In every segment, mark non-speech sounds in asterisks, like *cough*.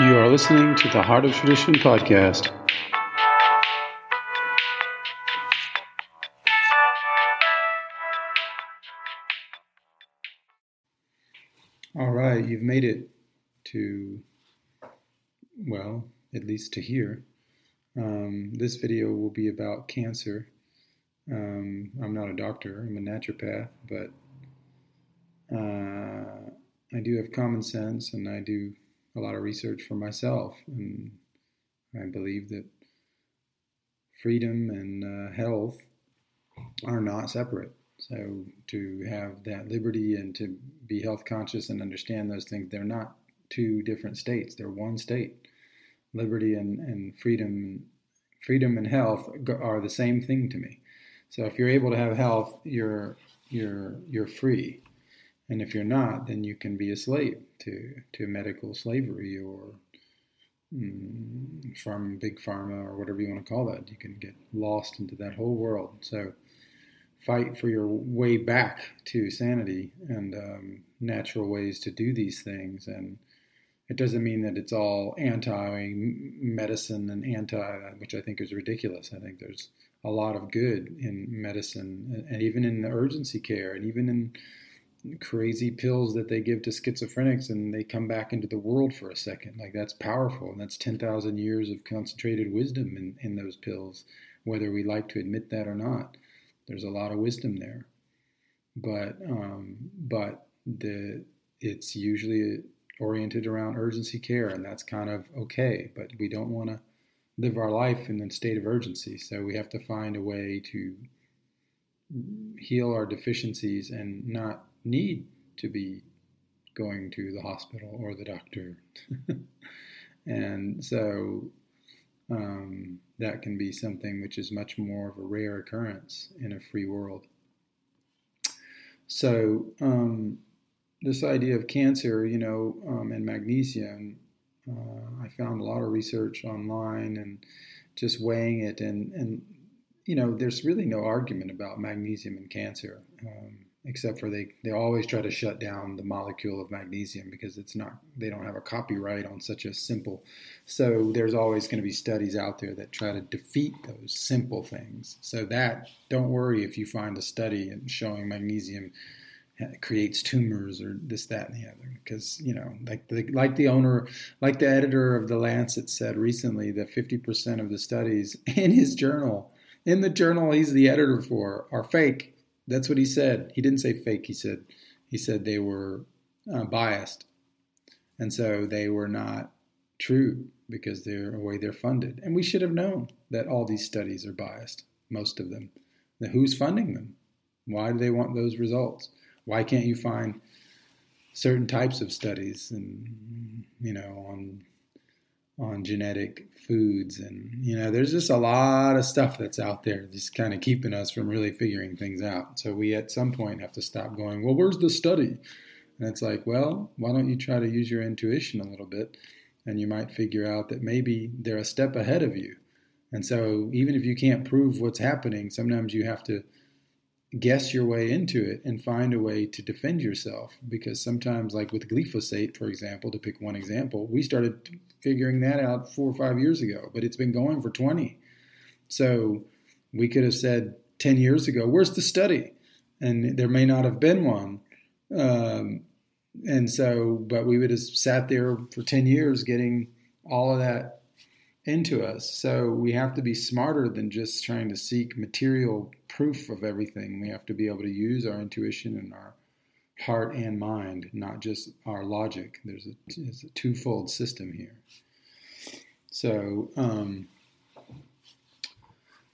You are listening to the Heart of Tradition podcast. All right, you've made it to, well, at least to here. Um, this video will be about cancer. Um, I'm not a doctor, I'm a naturopath, but uh, I do have common sense and I do a lot of research for myself. And I believe that freedom and uh, health are not separate. So to have that liberty and to be health conscious and understand those things, they're not two different states. They're one state. Liberty and, and freedom, freedom and health are the same thing to me. So if you're able to have health, you're you're you're free, and if you're not, then you can be a slave to to medical slavery or mm, from big pharma or whatever you want to call that. You can get lost into that whole world. So fight for your way back to sanity and um, natural ways to do these things. And it doesn't mean that it's all anti medicine and anti, which I think is ridiculous. I think there's a lot of good in medicine and even in the urgency care and even in crazy pills that they give to schizophrenics and they come back into the world for a second. Like that's powerful. And that's 10,000 years of concentrated wisdom in, in those pills, whether we like to admit that or not. There's a lot of wisdom there, but um, but the it's usually oriented around urgency care, and that's kind of okay. But we don't want to live our life in a state of urgency, so we have to find a way to heal our deficiencies and not need to be going to the hospital or the doctor. *laughs* and so um, that can be something which is much more of a rare occurrence in a free world. So, um, this idea of cancer, you know, um, and magnesium, uh, I found a lot of research online and just weighing it, and, and you know, there's really no argument about magnesium and cancer. Um, except for they, they always try to shut down the molecule of magnesium because it's not they don't have a copyright on such a simple so there's always going to be studies out there that try to defeat those simple things so that don't worry if you find a study showing magnesium creates tumors or this that and the other because you know like the like the owner like the editor of the lancet said recently that 50% of the studies *laughs* in his journal in the journal he's the editor for are fake that's what he said. He didn't say fake. He said he said they were uh, biased, and so they were not true because they're the way they're funded. And we should have known that all these studies are biased, most of them. Now, who's funding them? Why do they want those results? Why can't you find certain types of studies and you know on on genetic foods. And you know there's just a lot of stuff that's out there just kind of keeping us from really figuring things out. So we at some point have to stop going well where's the study? And it's like well why don't you try to use your intuition a little bit and you might figure out that maybe they're a step ahead of you. And so even if you can't prove what's happening sometimes you have to guess your way into it and find a way to defend yourself. Because sometimes, like with glyphosate, for example, to pick one example, we started figuring that out four or five years ago, but it's been going for 20. So we could have said 10 years ago, where's the study? And there may not have been one. Um, and so, but we would have sat there for 10 years getting all of that into us. So we have to be smarter than just trying to seek material proof of everything. We have to be able to use our intuition and our heart and mind, not just our logic. There's a, it's a twofold system here. So, um,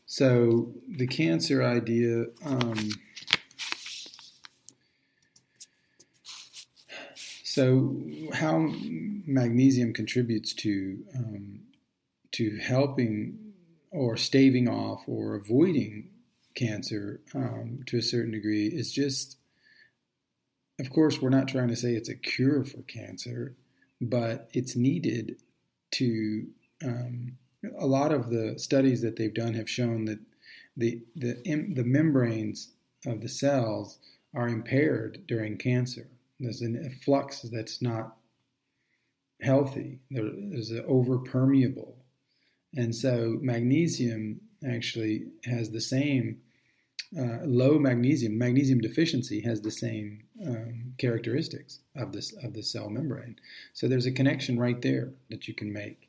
so the cancer idea. Um, so, how magnesium contributes to um, to helping or staving off or avoiding cancer um, to a certain degree is just, of course, we're not trying to say it's a cure for cancer, but it's needed to. Um, a lot of the studies that they've done have shown that the the the membranes of the cells are impaired during cancer. There's an, flux that's not healthy. There's an over permeable. And so magnesium actually has the same uh, low magnesium, magnesium deficiency has the same um, characteristics of this of the cell membrane. So there's a connection right there that you can make.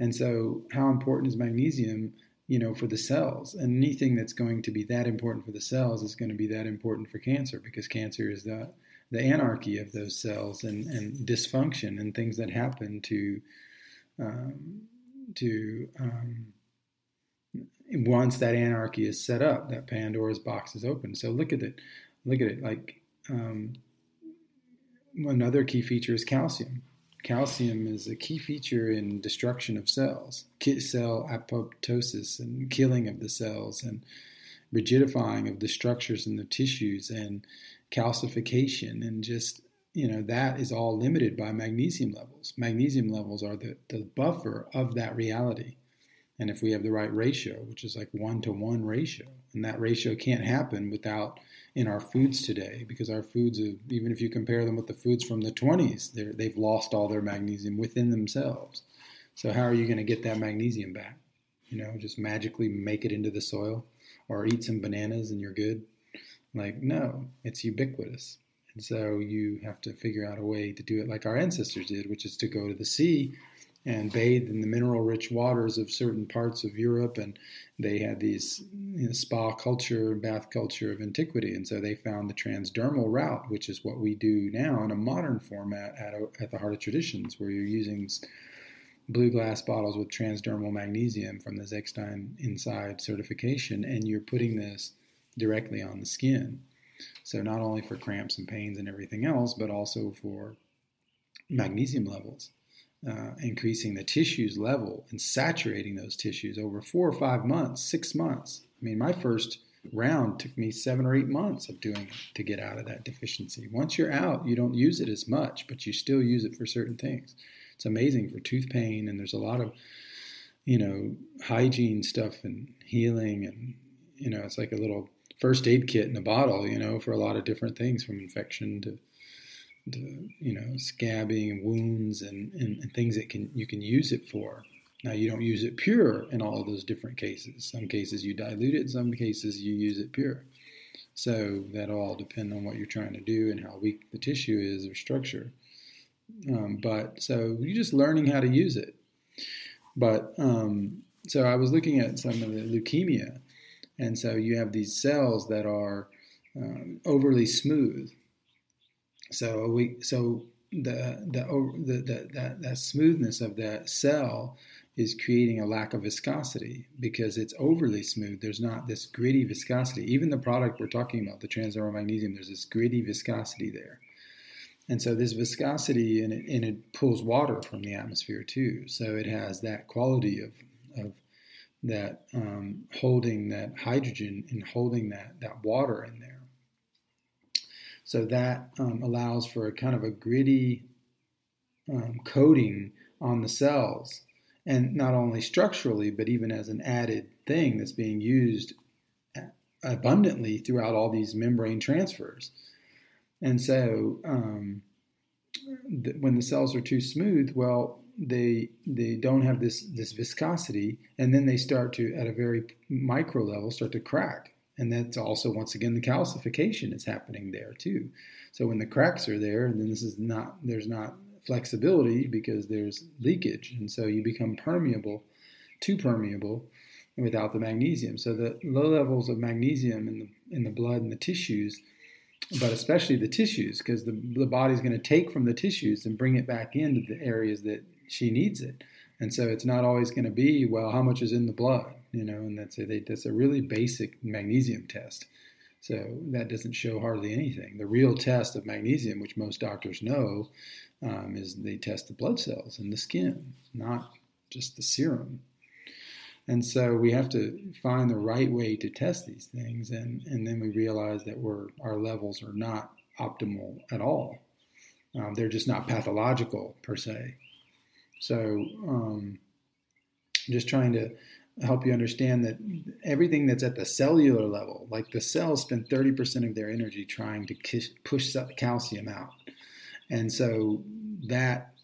And so, how important is magnesium? You know, for the cells. And anything that's going to be that important for the cells is going to be that important for cancer because cancer is the the anarchy of those cells and, and dysfunction and things that happen to um, to um, once that anarchy is set up, that Pandora's box is open. So look at it, look at it. Like um, another key feature is calcium. Calcium is a key feature in destruction of cells, cell apoptosis and killing of the cells, and rigidifying of the structures and the tissues, and calcification, and just you know that is all limited by magnesium levels. Magnesium levels are the, the buffer of that reality. And if we have the right ratio, which is like one to one ratio, and that ratio can't happen without in our foods today, because our foods, even if you compare them with the foods from the 20s, they've lost all their magnesium within themselves. So how are you going to get that magnesium back? You know, just magically make it into the soil, or eat some bananas and you're good. Like no, it's ubiquitous. And so you have to figure out a way to do it like our ancestors did, which is to go to the sea and bathe in the mineral rich waters of certain parts of Europe. And they had these you know, spa culture, bath culture of antiquity. And so they found the transdermal route, which is what we do now in a modern format at, at the Heart of Traditions, where you're using blue glass bottles with transdermal magnesium from the Zechstein Inside certification, and you're putting this directly on the skin. So not only for cramps and pains and everything else, but also for magnesium levels uh, increasing the tissues level and saturating those tissues over four or five months, six months. I mean, my first round took me seven or eight months of doing it to get out of that deficiency. Once you're out, you don't use it as much, but you still use it for certain things. It's amazing for tooth pain, and there's a lot of, you know, hygiene stuff and healing, and you know, it's like a little first aid kit in a bottle, you know, for a lot of different things from infection to the, you know scabbing and wounds and, and, and, things that can you can use it for. Now you don't use it pure in all of those different cases. Some cases you dilute it, some cases you use it pure. So that all depend on what you're trying to do and how weak the tissue is or structure. Um, but so you're just learning how to use it. But um, so I was looking at some of the leukemia, and so you have these cells that are um, overly smooth, so we so the the the, the that, that smoothness of that cell is creating a lack of viscosity because it's overly smooth. There's not this gritty viscosity. Even the product we're talking about, the transdermal magnesium, there's this gritty viscosity there. And so this viscosity and it, and it pulls water from the atmosphere too. So it has that quality of, of that um, holding that hydrogen and holding that, that water in there. So that um, allows for a kind of a gritty um, coating on the cells, and not only structurally, but even as an added thing that's being used abundantly throughout all these membrane transfers. And so, um, th- when the cells are too smooth, well, they they don't have this this viscosity, and then they start to, at a very micro level, start to crack. And that's also, once again, the calcification is happening there too. So when the cracks are there, and then this is not, there's not flexibility because there's leakage. And so you become permeable, too permeable without the magnesium. So the low levels of magnesium in the, in the blood and the tissues, but especially the tissues, because the, the body's going to take from the tissues and bring it back into the areas that she needs it. And so it's not always going to be, well, how much is in the blood? you know, and that's a, that's a really basic magnesium test. So that doesn't show hardly anything. The real test of magnesium, which most doctors know, um, is they test the blood cells in the skin, not just the serum. And so we have to find the right way to test these things, and, and then we realize that we're, our levels are not optimal at all. Um, they're just not pathological per se. So um, just trying to help you understand that everything that's at the cellular level, like the cells spend 30% of their energy trying to push calcium out. And so that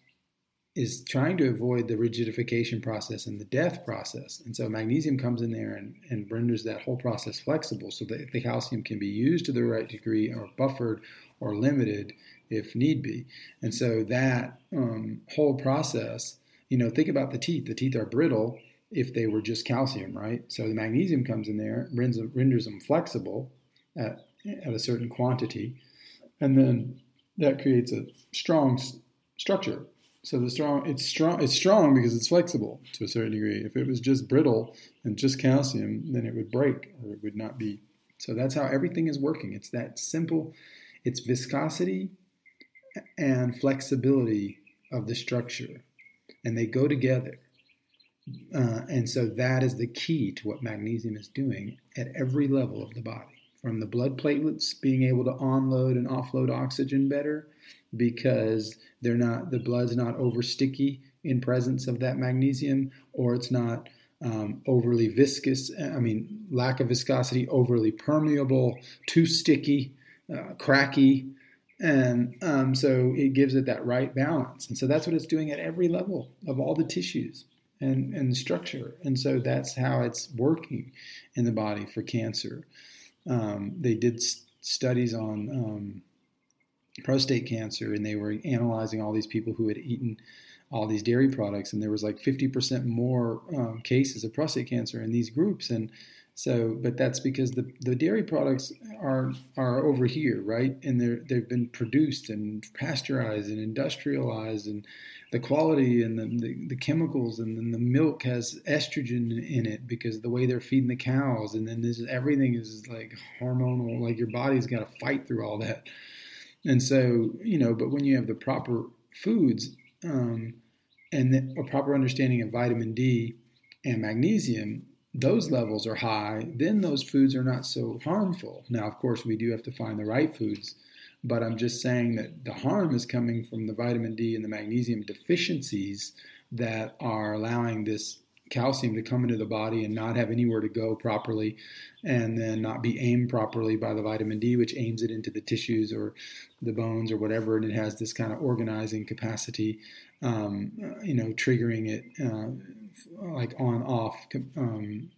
is trying to avoid the rigidification process and the death process. And so magnesium comes in there and, and renders that whole process flexible so that the calcium can be used to the right degree or buffered or limited if need be. And so that um, whole process, you know, think about the teeth. The teeth are brittle if they were just calcium, right? So the magnesium comes in there, renders, renders them flexible at, at a certain quantity, and then that creates a strong structure so the strong, it's strong, it's strong because it's flexible to a certain degree. If it was just brittle and just calcium, then it would break or it would not be. So that's how everything is working. It's that simple. It's viscosity and flexibility of the structure, and they go together. Uh, and so that is the key to what magnesium is doing at every level of the body, from the blood platelets being able to onload and offload oxygen better because they're not the blood's not over sticky in presence of that magnesium, or it's not um, overly viscous. I mean, lack of viscosity, overly permeable, too sticky, uh, cracky, and um, so it gives it that right balance. And so that's what it's doing at every level of all the tissues and and structure. And so that's how it's working in the body for cancer. Um, they did st- studies on um, prostate cancer, and they were analyzing all these people who had eaten all these dairy products, and there was like 50% more um, cases of prostate cancer in these groups, and so, but that's because the, the dairy products are are over here, right? And they're they've been produced and pasteurized and industrialized, and the quality and the, the, the chemicals, and then the milk has estrogen in it because the way they're feeding the cows, and then this everything is like hormonal, like your body's got to fight through all that. And so, you know, but when you have the proper foods um, and a proper understanding of vitamin D and magnesium, those levels are high, then those foods are not so harmful. Now, of course, we do have to find the right foods, but I'm just saying that the harm is coming from the vitamin D and the magnesium deficiencies that are allowing this calcium to come into the body and not have anywhere to go properly, and then not be aimed properly by the vitamin D, which aims it into the tissues or the bones or whatever, and it has this kind of organizing capacity, um, you know, triggering it uh, like on off. Um,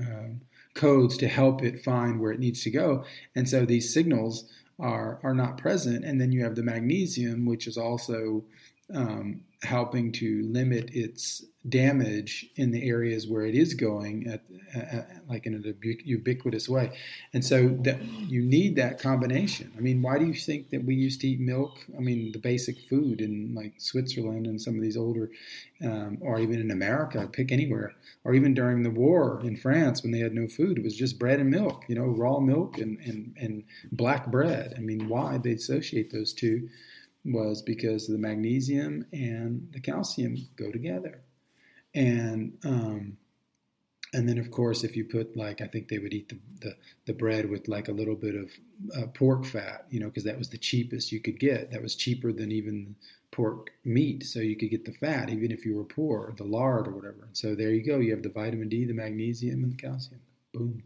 uh, codes to help it find where it needs to go. And so these signals are are not present. And then you have the magnesium, which is also um, helping to limit its damage in the areas where it is going at, at, like in a ubiquitous way. And so that you need that combination. I mean why do you think that we used to eat milk? I mean the basic food in like switzerland and some of these older um, or even in america pick anywhere or even during the war in france when they had no food it was just bread and milk you know raw milk and, and, and black bread. I mean why they associate those two was because the magnesium and the calcium go together. And um, and then of course if you put like I think they would eat the the, the bread with like a little bit of uh, pork fat, you know, because that was the cheapest you could get. That was cheaper than even pork meat, so you could get the fat even if you were poor, the lard or whatever. So there you go. You have the vitamin D, the magnesium, and the calcium. Boom.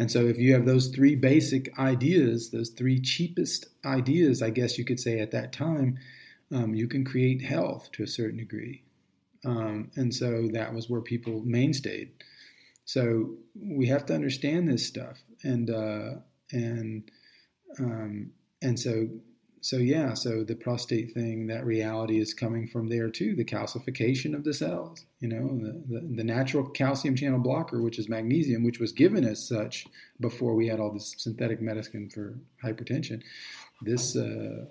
And so, if you have those three basic ideas, those three cheapest ideas, I guess you could say at that time, um, you can create health to a certain degree. Um, and so that was where people mainstayed. So we have to understand this stuff, and uh, and um, and so so yeah, so the prostate thing, that reality is coming from there too. The calcification of the cells, you know, the, the, the, natural calcium channel blocker, which is magnesium, which was given as such before we had all this synthetic medicine for hypertension. This uh,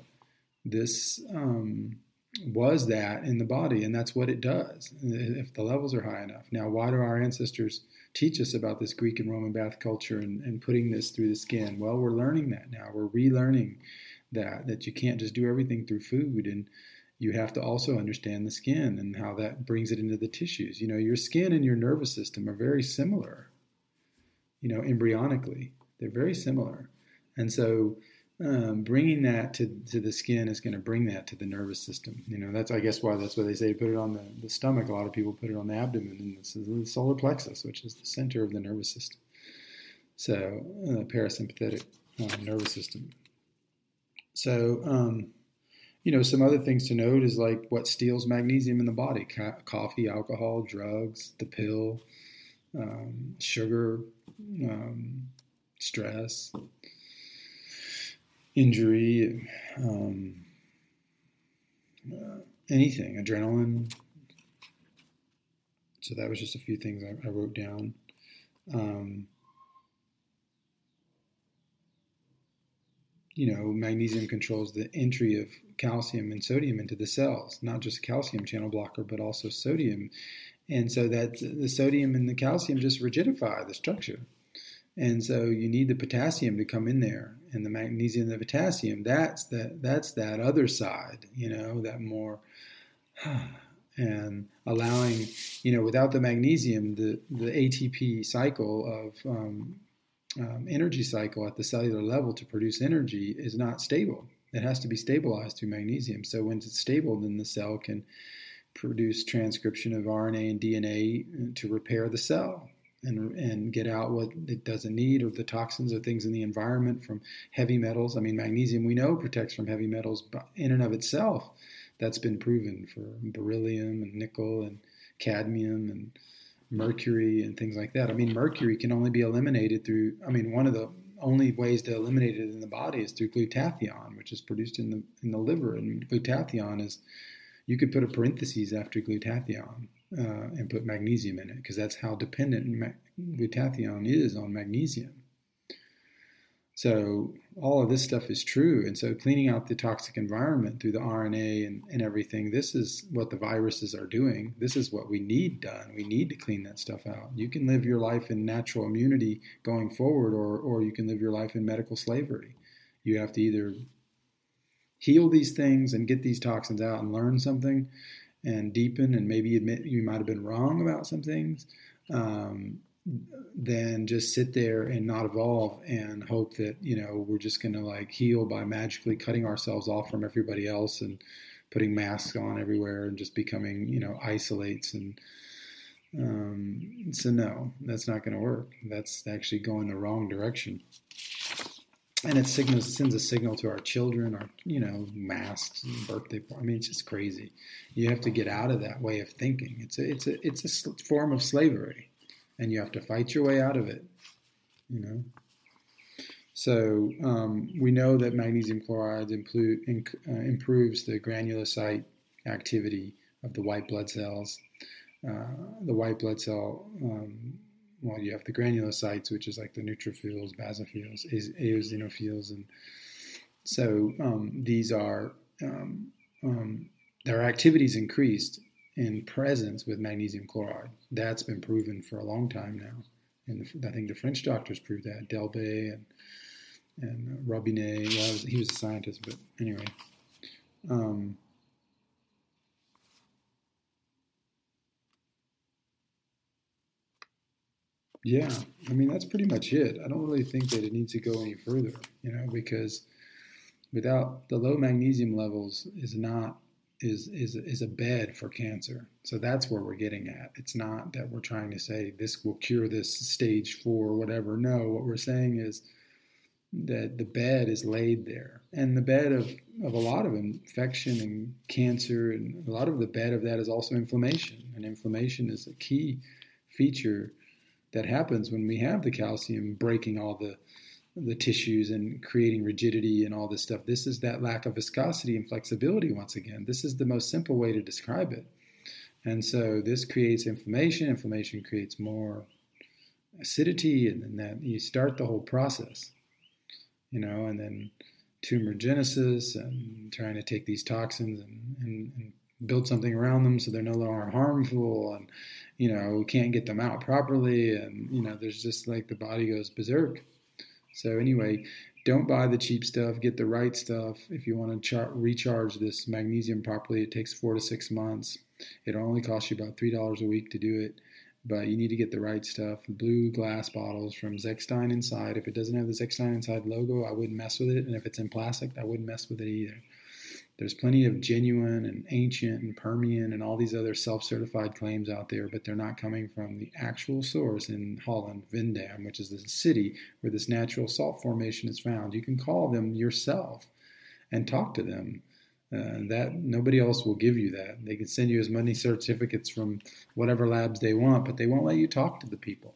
this um, was that in the body, and that's what it does if the levels are high enough. Now, why do our ancestors teach us about this Greek and Roman bath culture and, and putting this through the skin? Well, we're learning that now. We're relearning that that you can't just do everything through food and you have to also understand the skin and how that brings it into the tissues. You know, your skin and your nervous system are very similar. You know, embryonically, they're very similar, and so um, bringing that to, to the skin is going to bring that to the nervous system. You know, that's I guess why that's why they say put it on the, the stomach. A lot of people put it on the abdomen, and this is the solar plexus, which is the center of the nervous system. So, uh, parasympathetic uh, nervous system. So, um, you know, some other things to note is like what steals magnesium in the body: coffee, alcohol, drugs, the pill, um, sugar, um, stress, injury, um, uh, anything, adrenaline. So that was just a few things I, I wrote down. You know, magnesium controls the entry of calcium and sodium into the cells, not just calcium channel blocker, but also sodium. And so that the sodium and the calcium just rigidify the structure. And so you need the potassium to come in there, and the magnesium and the potassium. That's that. That's that other side. You know, that more, *sighs* and allowing. You know, without the magnesium, the the ATP cycle of um, um, energy cycle at the cellular level to produce energy is not stable. It has to be stabilized through magnesium. So when it's stable, then the cell can produce transcription of RNA and DNA to repair the cell and, and get out what it doesn't need or the toxins or things in the environment from heavy metals. I mean, magnesium we know protects from heavy metals but in and of itself. That's been proven for beryllium and nickel and cadmium and mercury and things like that. I mean, mercury can only be eliminated through, I mean, one of the only ways to eliminate it in the body is through glutathione, which is produced in the in the liver. And glutathione is, you could put a parenthesis after glutathione uh, and put magnesium in it because that's how dependent glutathione is on magnesium. So all of this stuff is true. And so cleaning out the toxic environment through the RNA and, and everything, this is what the viruses are doing. This is what we need done. We need to clean that stuff out. You can live your life in natural immunity going forward, or, or you can live your life in medical slavery. You have to either heal these things and get these toxins out and learn something and deepen and maybe admit you might have been wrong about some things. Um, than just sit there and not evolve and hope that you know we're just going to like heal by magically cutting ourselves off from everybody else and putting masks on everywhere and just becoming you know isolates and um, so no that's not going to work. That's actually going the wrong direction. And it signals sends a signal to our children our you know masks birthday i mean it's just crazy. You have to get out of that way of thinking. It's a it's a it's a form of slavery and you have to fight your way out of it. You know. So um, we know that magnesium chloride uh, improves the granulocyte activity of the white blood cells. Uh, the white blood cell, um, well, you have the granulocytes, which is like the neutrophils, basophils, eosinophils, and so um, these are um, um, their activities increased in presence with magnesium chloride. That's been proven for a long time now. And I think the French doctors proved that. Delbet and, and Robinet, well, was, he was a scientist, but anyway. Um, yeah, I mean, that's pretty much it. I don't really think that it needs to go any further, you know, because without the low magnesium levels is not is is is a bed for cancer. So that's where we're getting at. It's not that we're trying to say this will cure this stage four or whatever. No, what we're saying is that the bed is laid there, and the bed of of a lot of infection and cancer, and a lot of the bed of that is also inflammation. And inflammation is a key feature that happens when we have the calcium breaking all the the tissues and creating rigidity and all this stuff. This is that lack of viscosity and flexibility once again. This is the most simple way to describe it. And so this creates inflammation. Inflammation creates more acidity, and then that you start the whole process, you know, and then tumor genesis and trying to take these toxins and, and, and build something around them so they're no longer harmful and you know can't get them out properly and you know there's just like the body goes berserk so anyway, don't buy the cheap stuff. Get the right stuff. If you want to char- recharge this magnesium properly, it takes four to six months. It only costs you about three dollars a week to do it, but you need to get the right stuff. Blue glass bottles from Zechstein Inside. If it doesn't have the Zechstein Inside logo, I wouldn't mess with it. And if it's in plastic, I wouldn't mess with it either. There's plenty of genuine and ancient and Permian and all these other self certified claims out there, but they're not coming from the actual source in Holland, Veendam, which is the city where this natural salt formation is found. You can call them yourself and talk to them Uh, that nobody else will give you that. They can send you as many certificates from whatever labs they want, but they won't let you talk to the people.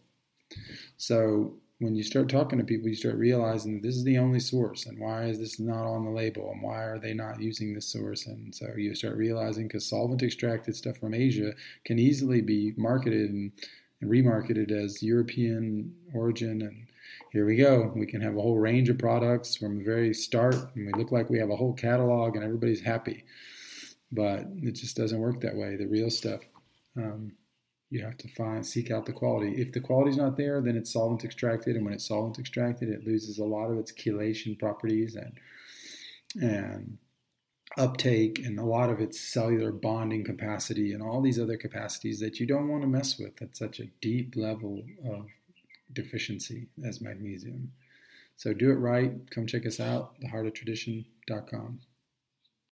So when you start talking to people, you start realizing that this is the only source, and why is this not on the label, and why are they not using this source? And so you start realizing because solvent extracted stuff from Asia can easily be marketed and, and remarketed as European origin and here we go. We can have a whole range of products from the very start, and we look like we have a whole catalog, and everybody's happy. But it just doesn't work that way. The real stuff, um, you have to find, seek out the quality. If the quality's not there, then it's solvent extracted, and when it's solvent extracted, it loses a lot of its chelation properties and and uptake and a lot of its cellular bonding capacity and all these other capacities that you don't want to mess with at such a deep level of deficiency as magnesium. So do it right. Come check us out, theheartoftradition.com.